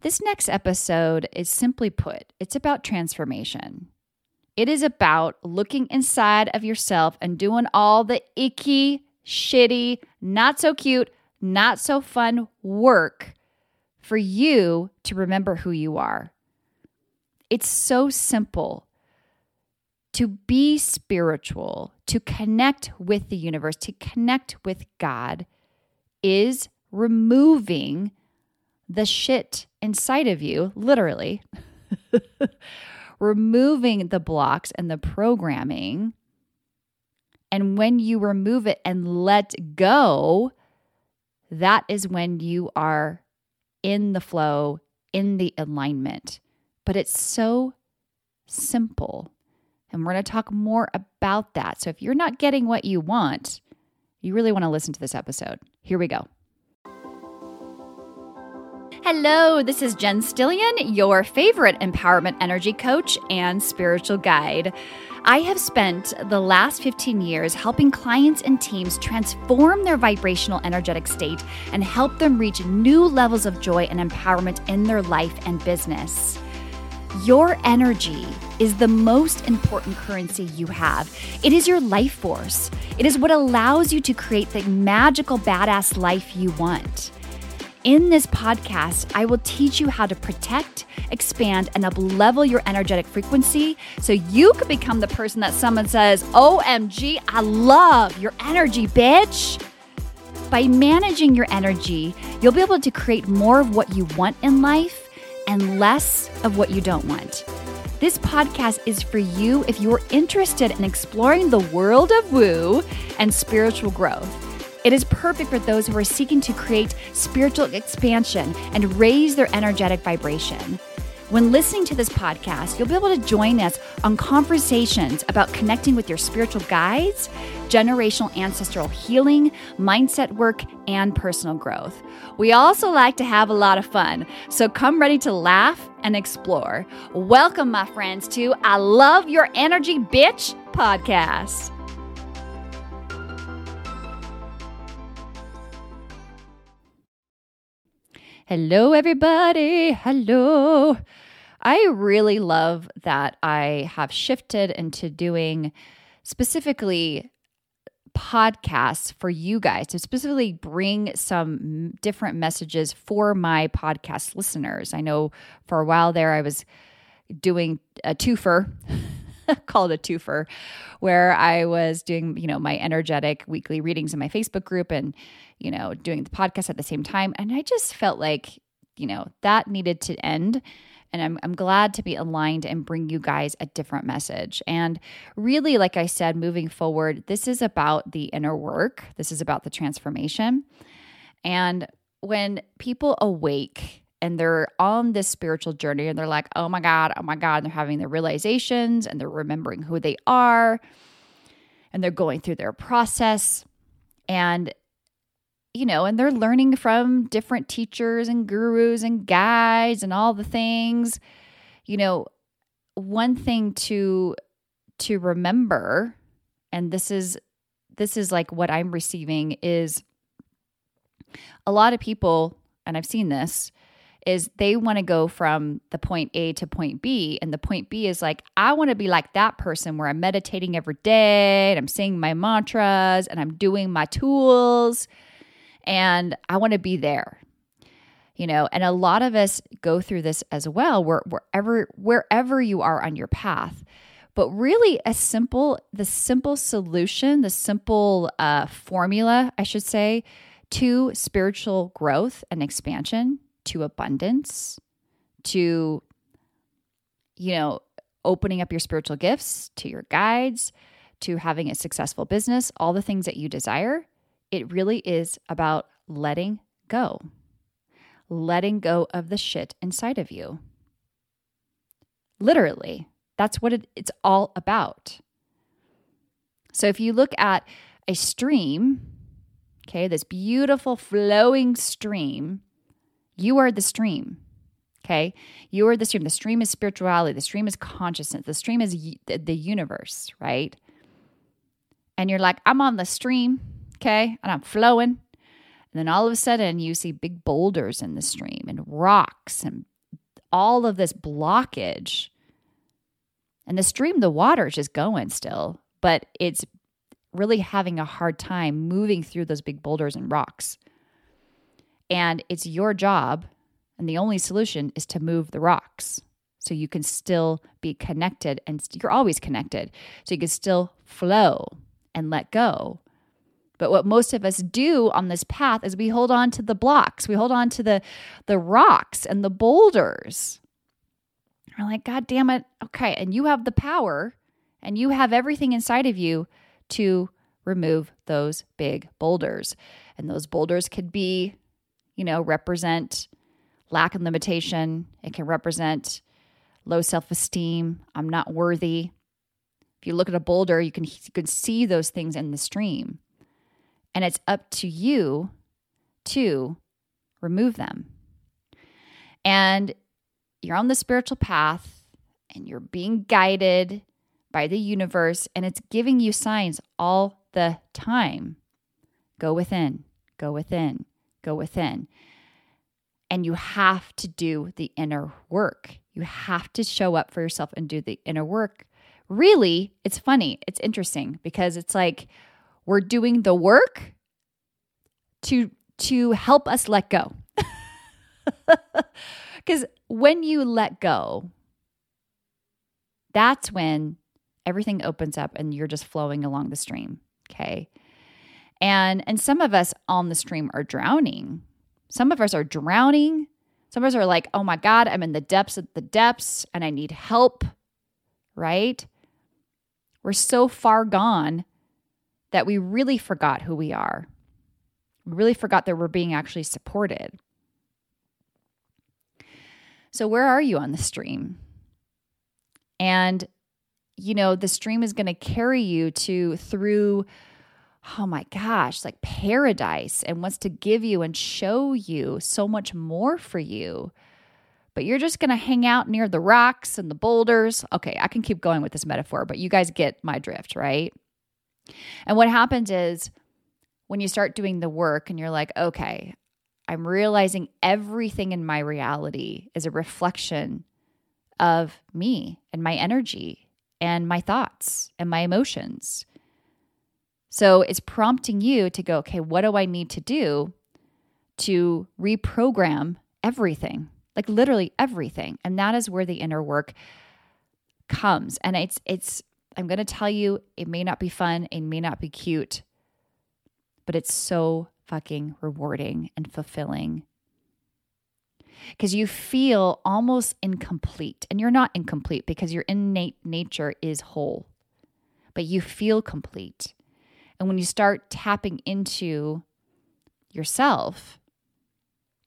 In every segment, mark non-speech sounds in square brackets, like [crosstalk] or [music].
This next episode is simply put, it's about transformation. It is about looking inside of yourself and doing all the icky, shitty, not so cute, not so fun work for you to remember who you are. It's so simple to be spiritual, to connect with the universe, to connect with God is removing the shit inside of you, literally. [laughs] removing the blocks and the programming. And when you remove it and let go, that is when you are in the flow, in the alignment. But it's so simple. And we're going to talk more about that. So if you're not getting what you want, you really want to listen to this episode. Here we go. Hello, this is Jen Stillion, your favorite empowerment energy coach and spiritual guide. I have spent the last 15 years helping clients and teams transform their vibrational energetic state and help them reach new levels of joy and empowerment in their life and business. Your energy is the most important currency you have. It is your life force. It is what allows you to create the magical, badass life you want. In this podcast, I will teach you how to protect, expand, and uplevel your energetic frequency so you can become the person that someone says, OMG, I love your energy, bitch. By managing your energy, you'll be able to create more of what you want in life and less of what you don't want. This podcast is for you if you're interested in exploring the world of woo and spiritual growth. It is perfect for those who are seeking to create spiritual expansion and raise their energetic vibration. When listening to this podcast, you'll be able to join us on conversations about connecting with your spiritual guides, generational ancestral healing, mindset work, and personal growth. We also like to have a lot of fun, so come ready to laugh and explore. Welcome, my friends, to I Love Your Energy Bitch podcast. Hello, everybody. Hello. I really love that I have shifted into doing specifically podcasts for you guys to specifically bring some different messages for my podcast listeners. I know for a while there I was doing a twofer. [laughs] [laughs] called a twofer, where I was doing, you know, my energetic weekly readings in my Facebook group and you know, doing the podcast at the same time. And I just felt like, you know, that needed to end. And I'm, I'm glad to be aligned and bring you guys a different message. And really, like I said, moving forward, this is about the inner work, this is about the transformation. And when people awake, and they're on this spiritual journey and they're like, oh my God, oh my God, and they're having their realizations and they're remembering who they are and they're going through their process. And you know, and they're learning from different teachers and gurus and guides and all the things. You know, one thing to to remember and this is this is like what I'm receiving is a lot of people and I've seen this is they want to go from the point A to point B. And the point B is like, I want to be like that person where I'm meditating every day and I'm saying my mantras and I'm doing my tools and I want to be there. You know, and a lot of us go through this as well, where, wherever wherever you are on your path. But really, a simple, the simple solution, the simple uh, formula, I should say, to spiritual growth and expansion, to abundance, to, you know, opening up your spiritual gifts, to your guides, to having a successful business, all the things that you desire it really is about letting go, letting go of the shit inside of you. Literally, that's what it, it's all about. So if you look at a stream, okay, this beautiful flowing stream, you are the stream. Okay. You are the stream. The stream is spirituality. The stream is consciousness. The stream is the universe, right? And you're like, I'm on the stream. Okay. And I'm flowing. And then all of a sudden, you see big boulders in the stream and rocks and all of this blockage. And the stream, the water is just going still, but it's really having a hard time moving through those big boulders and rocks. And it's your job, and the only solution is to move the rocks so you can still be connected and you're always connected. So you can still flow and let go. But what most of us do on this path is we hold on to the blocks, we hold on to the, the rocks and the boulders. We're like, God damn it. Okay. And you have the power and you have everything inside of you to remove those big boulders. And those boulders could be, you know, represent lack and limitation. It can represent low self esteem. I'm not worthy. If you look at a boulder, you can, you can see those things in the stream. And it's up to you to remove them. And you're on the spiritual path and you're being guided by the universe, and it's giving you signs all the time. Go within, go within, go within. And you have to do the inner work. You have to show up for yourself and do the inner work. Really, it's funny. It's interesting because it's like we're doing the work to to help us let go. [laughs] Cuz when you let go, that's when everything opens up and you're just flowing along the stream. Okay. And and some of us on the stream are drowning. Some of us are drowning. Some of us are like, oh my God, I'm in the depths of the depths and I need help. Right? We're so far gone that we really forgot who we are. We really forgot that we're being actually supported. So, where are you on the stream? And you know, the stream is going to carry you to through, oh my gosh, like paradise and wants to give you and show you so much more for you. But you're just going to hang out near the rocks and the boulders. Okay, I can keep going with this metaphor, but you guys get my drift, right? And what happens is when you start doing the work and you're like, okay, I'm realizing everything in my reality is a reflection of me and my energy and my thoughts and my emotions. So it's prompting you to go, okay, what do I need to do to reprogram everything? Like literally everything. And that is where the inner work comes. And it's it's I'm going to tell you it may not be fun, it may not be cute, but it's so fucking rewarding and fulfilling because you feel almost incomplete. And you're not incomplete because your innate nature is whole, but you feel complete. And when you start tapping into yourself,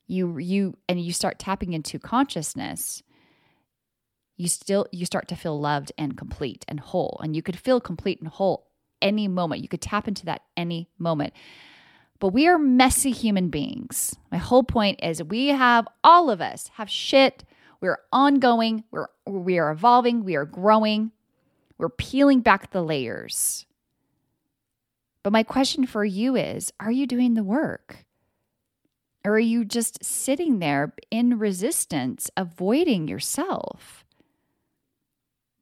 you you and you start tapping into consciousness, you still you start to feel loved and complete and whole. And you could feel complete and whole any moment. You could tap into that any moment. But we are messy human beings. My whole point is we have all of us have shit. We're ongoing, we're we are evolving, we are growing. We're peeling back the layers. But my question for you is, are you doing the work? Or are you just sitting there in resistance, avoiding yourself?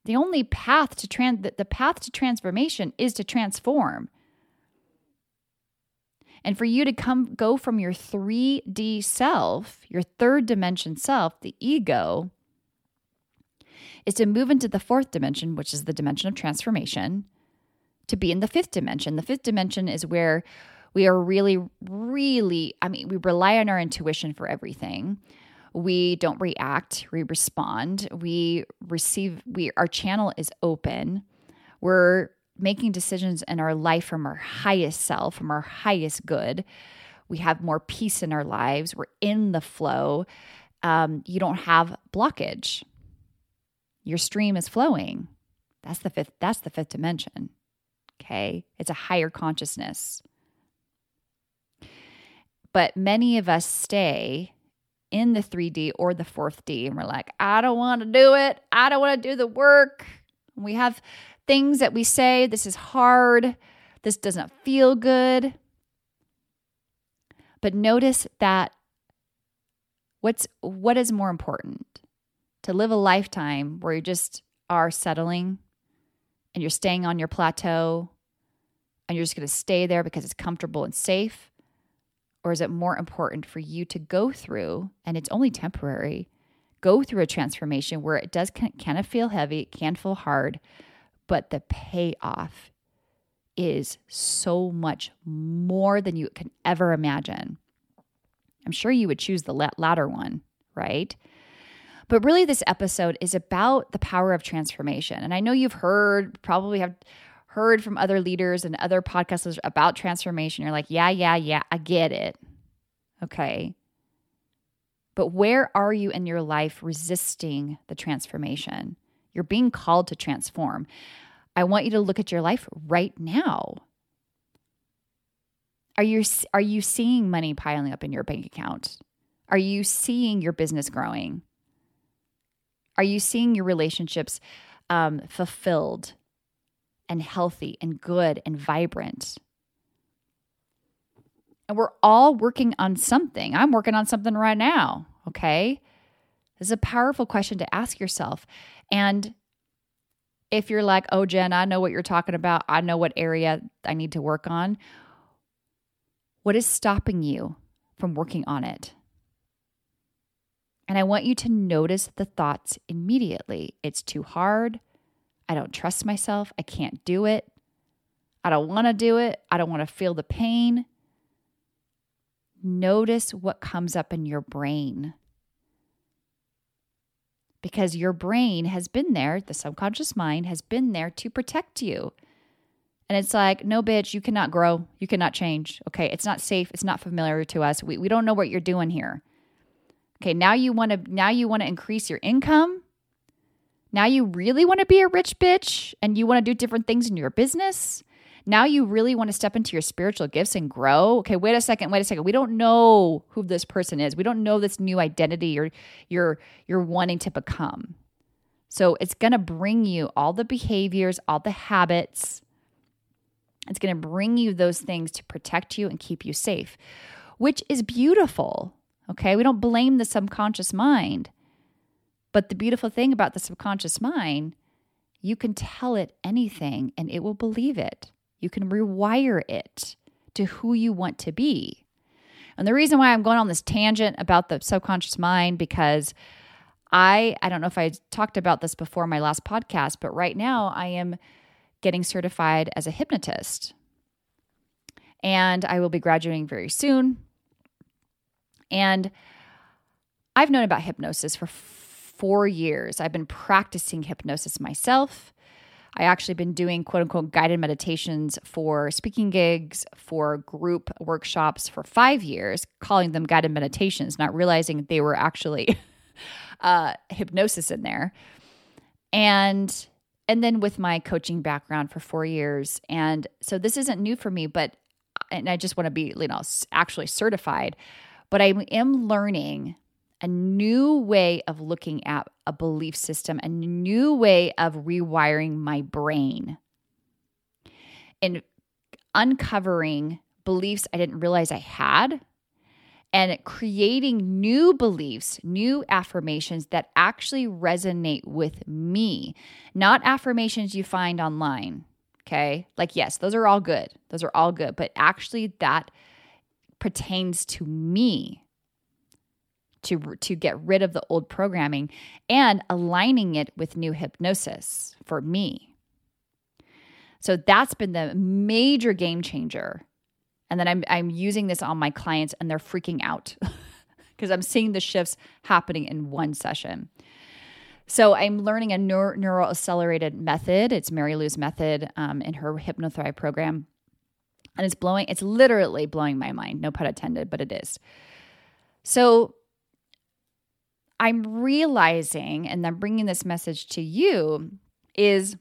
The only path to trans the path to transformation is to transform. And for you to come go from your 3D self, your third dimension self, the ego, is to move into the fourth dimension, which is the dimension of transformation, to be in the fifth dimension. The fifth dimension is where we are really, really, I mean, we rely on our intuition for everything. We don't react, we respond, we receive, we our channel is open. We're making decisions in our life from our highest self, from our highest good. We have more peace in our lives. We're in the flow. Um, you don't have blockage. Your stream is flowing. That's the fifth. That's the fifth dimension. Okay, it's a higher consciousness. But many of us stay in the 3D or the fourth D, and we're like, I don't want to do it. I don't want to do the work. We have things that we say, this is hard, this doesn't feel good. But notice that what's what is more important? To live a lifetime where you just are settling and you're staying on your plateau and you're just going to stay there because it's comfortable and safe? Or is it more important for you to go through, and it's only temporary, go through a transformation where it does kind of feel heavy, it can feel hard, but the payoff is so much more than you can ever imagine. I'm sure you would choose the latter one, right? But really, this episode is about the power of transformation. And I know you've heard, probably have heard from other leaders and other podcasters about transformation. You're like, yeah, yeah, yeah, I get it. Okay. But where are you in your life resisting the transformation? You're being called to transform. I want you to look at your life right now. Are you are you seeing money piling up in your bank account? Are you seeing your business growing? Are you seeing your relationships um, fulfilled and healthy and good and vibrant? And we're all working on something. I'm working on something right now. Okay. This is a powerful question to ask yourself. And if you're like, oh, Jen, I know what you're talking about, I know what area I need to work on, what is stopping you from working on it? And I want you to notice the thoughts immediately. It's too hard. I don't trust myself. I can't do it. I don't want to do it. I don't want to feel the pain. Notice what comes up in your brain. Because your brain has been there, the subconscious mind has been there to protect you. And it's like, no, bitch, you cannot grow. You cannot change. Okay. It's not safe. It's not familiar to us. We, we don't know what you're doing here. Okay, now you want to now you want to increase your income. Now you really want to be a rich bitch and you want to do different things in your business. Now you really want to step into your spiritual gifts and grow. Okay, wait a second, wait a second. We don't know who this person is. We don't know this new identity you're you're you're wanting to become. So it's going to bring you all the behaviors, all the habits. It's going to bring you those things to protect you and keep you safe, which is beautiful. Okay, we don't blame the subconscious mind. But the beautiful thing about the subconscious mind, you can tell it anything and it will believe it. You can rewire it to who you want to be. And the reason why I'm going on this tangent about the subconscious mind because I I don't know if I talked about this before my last podcast, but right now I am getting certified as a hypnotist. And I will be graduating very soon. And I've known about hypnosis for four years. I've been practicing hypnosis myself. I actually been doing quote unquote guided meditations for speaking gigs, for group workshops for five years, calling them guided meditations, not realizing they were actually [laughs] uh, hypnosis in there. And and then with my coaching background for four years, and so this isn't new for me, but and I just want to be you know actually certified but I am learning a new way of looking at a belief system, a new way of rewiring my brain and uncovering beliefs I didn't realize I had and creating new beliefs, new affirmations that actually resonate with me, not affirmations you find online. Okay. Like, yes, those are all good. Those are all good. But actually, that pertains to me to to get rid of the old programming and aligning it with new hypnosis for me. So that's been the major game changer. And then I'm I'm using this on my clients and they're freaking out [laughs] because I'm seeing the shifts happening in one session. So I'm learning a neuro, accelerated method. It's Mary Lou's method um, in her HypnoThrive program and it's blowing, it's literally blowing my mind, no pun intended, but it is. So I'm realizing, and I'm bringing this message to you, is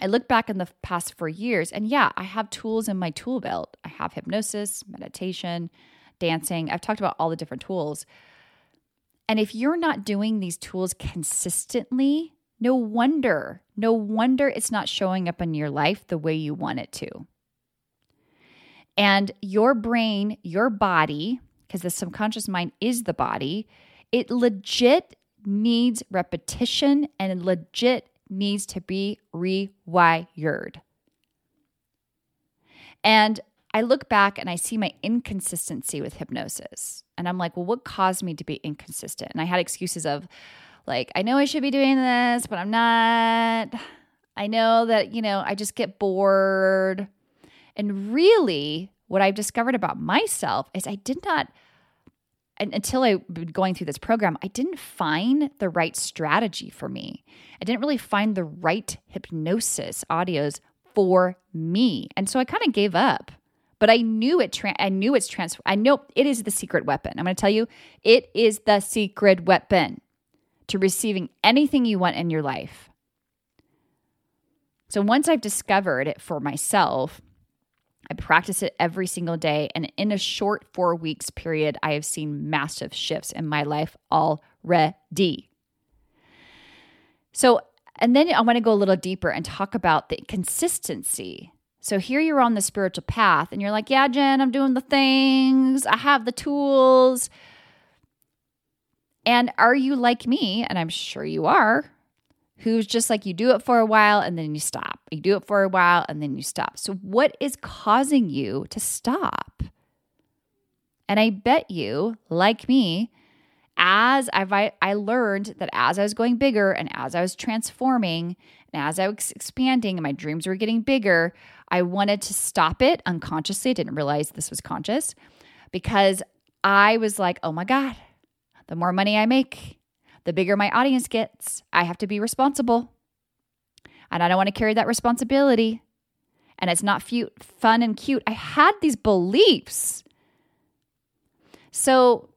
I look back in the past four years, and yeah, I have tools in my tool belt. I have hypnosis, meditation, dancing. I've talked about all the different tools. And if you're not doing these tools consistently, no wonder, no wonder it's not showing up in your life the way you want it to. And your brain, your body, because the subconscious mind is the body, it legit needs repetition and legit needs to be rewired. And I look back and I see my inconsistency with hypnosis. And I'm like, well, what caused me to be inconsistent? And I had excuses of, like, I know I should be doing this, but I'm not. I know that, you know, I just get bored. And really, what I've discovered about myself is I did not, until I was going through this program, I didn't find the right strategy for me. I didn't really find the right hypnosis audios for me. And so I kind of gave up. But I knew it tra- I knew it's trans I know it is the secret weapon. I'm going to tell you, it is the secret weapon to receiving anything you want in your life. So once I've discovered it for myself, I practice it every single day. And in a short four weeks period, I have seen massive shifts in my life already. So, and then I want to go a little deeper and talk about the consistency. So here you're on the spiritual path and you're like, yeah, Jen, I'm doing the things, I have the tools. And are you like me? And I'm sure you are, who's just like you do it for a while and then you stop. You do it for a while and then you stop. So, what is causing you to stop? And I bet you, like me, as I've, I, I learned that as I was going bigger and as I was transforming and as I was expanding and my dreams were getting bigger, I wanted to stop it unconsciously. I didn't realize this was conscious because I was like, oh my God, the more money I make, the bigger my audience gets. I have to be responsible. And I don't want to carry that responsibility. And it's not cute, fun and cute. I had these beliefs. So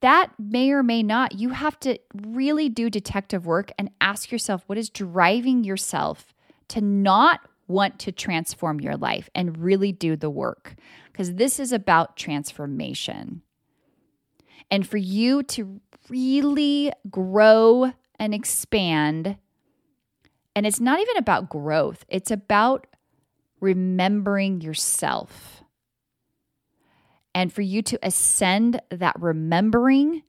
that may or may not, you have to really do detective work and ask yourself what is driving yourself to not want to transform your life and really do the work. Because this is about transformation. And for you to really grow and expand, and it's not even about growth, it's about remembering yourself. And for you to ascend that remembering,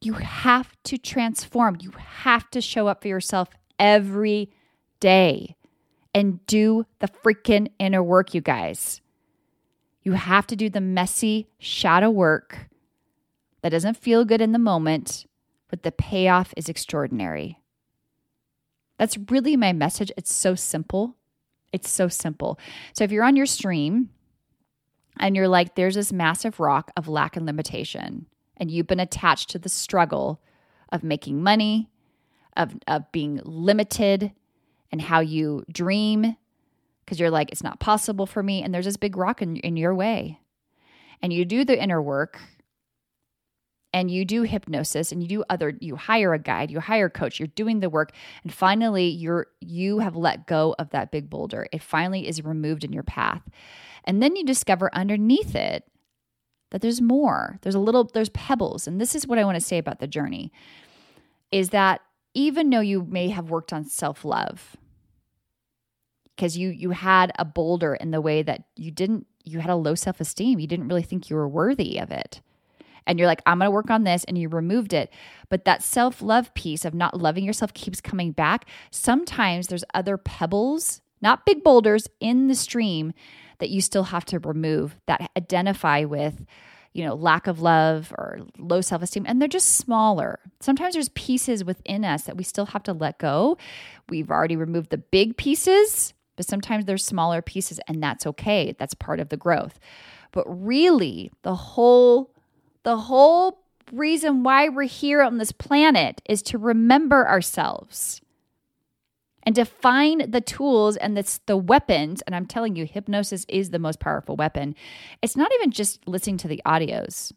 you have to transform. You have to show up for yourself every day and do the freaking inner work, you guys. You have to do the messy shadow work that doesn't feel good in the moment, but the payoff is extraordinary. That's really my message. It's so simple. It's so simple. So if you're on your stream and you're like, there's this massive rock of lack and limitation, and you've been attached to the struggle of making money, of, of being limited, and how you dream, because you're like, it's not possible for me. And there's this big rock in, in your way. And you do the inner work and you do hypnosis and you do other you hire a guide you hire a coach you're doing the work and finally you're you have let go of that big boulder. It finally is removed in your path. And then you discover underneath it that there's more. There's a little there's pebbles. And this is what i want to say about the journey is that even though you may have worked on self-love because you you had a boulder in the way that you didn't you had a low self-esteem. You didn't really think you were worthy of it and you're like, I'm going to work on this, and you removed it. But that self love piece of not loving yourself keeps coming back. Sometimes there's other pebbles, not big boulders in the stream that you still have to remove that identify with you know lack of love or low self-esteem and they're just smaller sometimes there's pieces within us that we still have to let go we've already removed the big pieces but sometimes there's smaller pieces and that's okay that's part of the growth but really the whole the whole reason why we're here on this planet is to remember ourselves and to find the tools and the, the weapons. And I'm telling you, hypnosis is the most powerful weapon. It's not even just listening to the audios,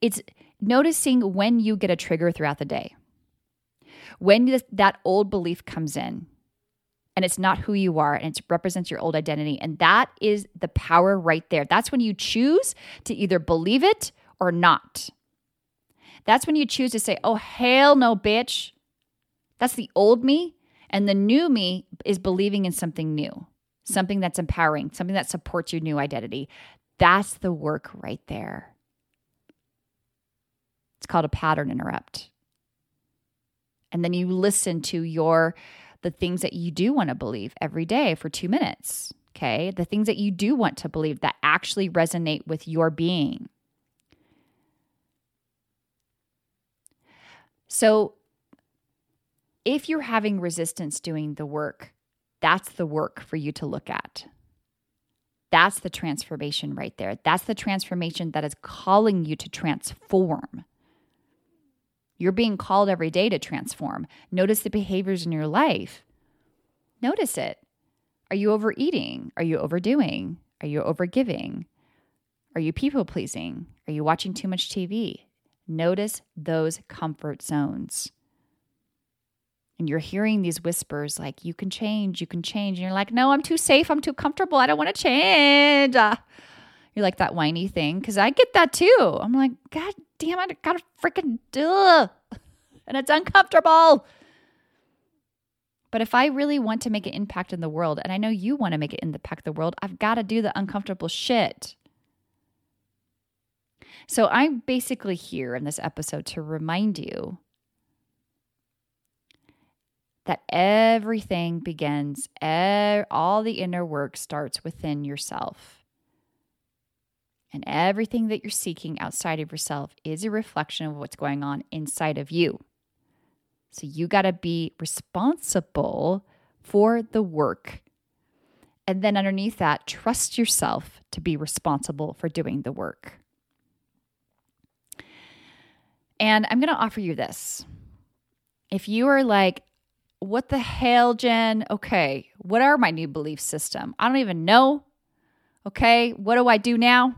it's noticing when you get a trigger throughout the day, when that old belief comes in. And it's not who you are, and it represents your old identity. And that is the power right there. That's when you choose to either believe it or not. That's when you choose to say, oh, hell no, bitch. That's the old me. And the new me is believing in something new. something that's empowering, something that supports your new identity. That's the work right there. It's called a pattern interrupt. And then you listen to your the things that you do want to believe every day for 2 minutes. Okay? The things that you do want to believe that actually resonate with your being. So if you're having resistance doing the work, that's the work for you to look at. That's the transformation right there. That's the transformation that is calling you to transform. You're being called every day to transform. Notice the behaviors in your life. Notice it. Are you overeating? Are you overdoing? Are you overgiving? Are you people pleasing? Are you watching too much TV? Notice those comfort zones. And you're hearing these whispers like, you can change, you can change. And you're like, no, I'm too safe. I'm too comfortable. I don't want to change. Ah. You're like that whiny thing. Cause I get that too. I'm like, God damn. I gotta freaking do [laughs] And it's uncomfortable. But if I really want to make an impact in the world, and I know you want to make an impact in the world, I've got to do the uncomfortable shit. So I'm basically here in this episode to remind you that everything begins, all the inner work starts within yourself. And everything that you're seeking outside of yourself is a reflection of what's going on inside of you. So you got to be responsible for the work. And then underneath that, trust yourself to be responsible for doing the work. And I'm going to offer you this. If you are like, what the hell, Jen? Okay, what are my new belief system? I don't even know. Okay, what do I do now?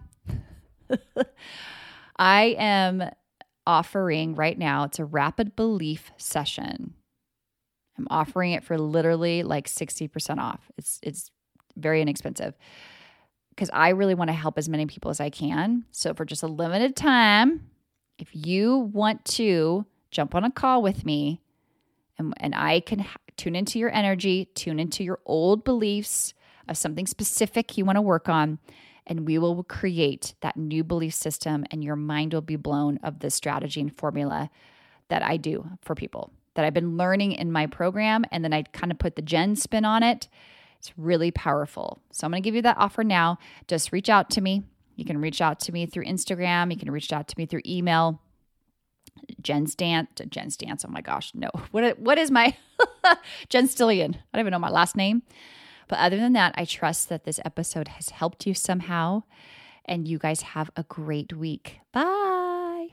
I am offering right now, it's a rapid belief session. I'm offering it for literally like 60% off. It's it's very inexpensive because I really want to help as many people as I can. So for just a limited time, if you want to jump on a call with me and, and I can ha- tune into your energy, tune into your old beliefs of something specific you want to work on, and we will create that new belief system, and your mind will be blown of the strategy and formula that I do for people that I've been learning in my program. And then I kind of put the Jen spin on it. It's really powerful. So I'm going to give you that offer now. Just reach out to me. You can reach out to me through Instagram. You can reach out to me through email. Jen's dance, Jen's dance. Oh my gosh, no. [laughs] What what is my [laughs] Jen Stillion? I don't even know my last name. But other than that, I trust that this episode has helped you somehow. And you guys have a great week. Bye.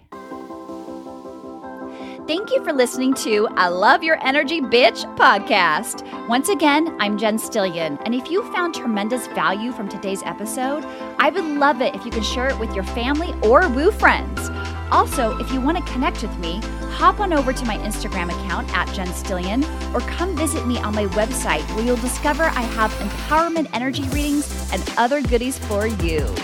Thank you for listening to I Love Your Energy Bitch podcast. Once again, I'm Jen Stillion. And if you found tremendous value from today's episode, I would love it if you could share it with your family or woo friends. Also, if you want to connect with me, hop on over to my Instagram account at Jen Stillion or come visit me on my website where you'll discover I have empowerment energy readings and other goodies for you.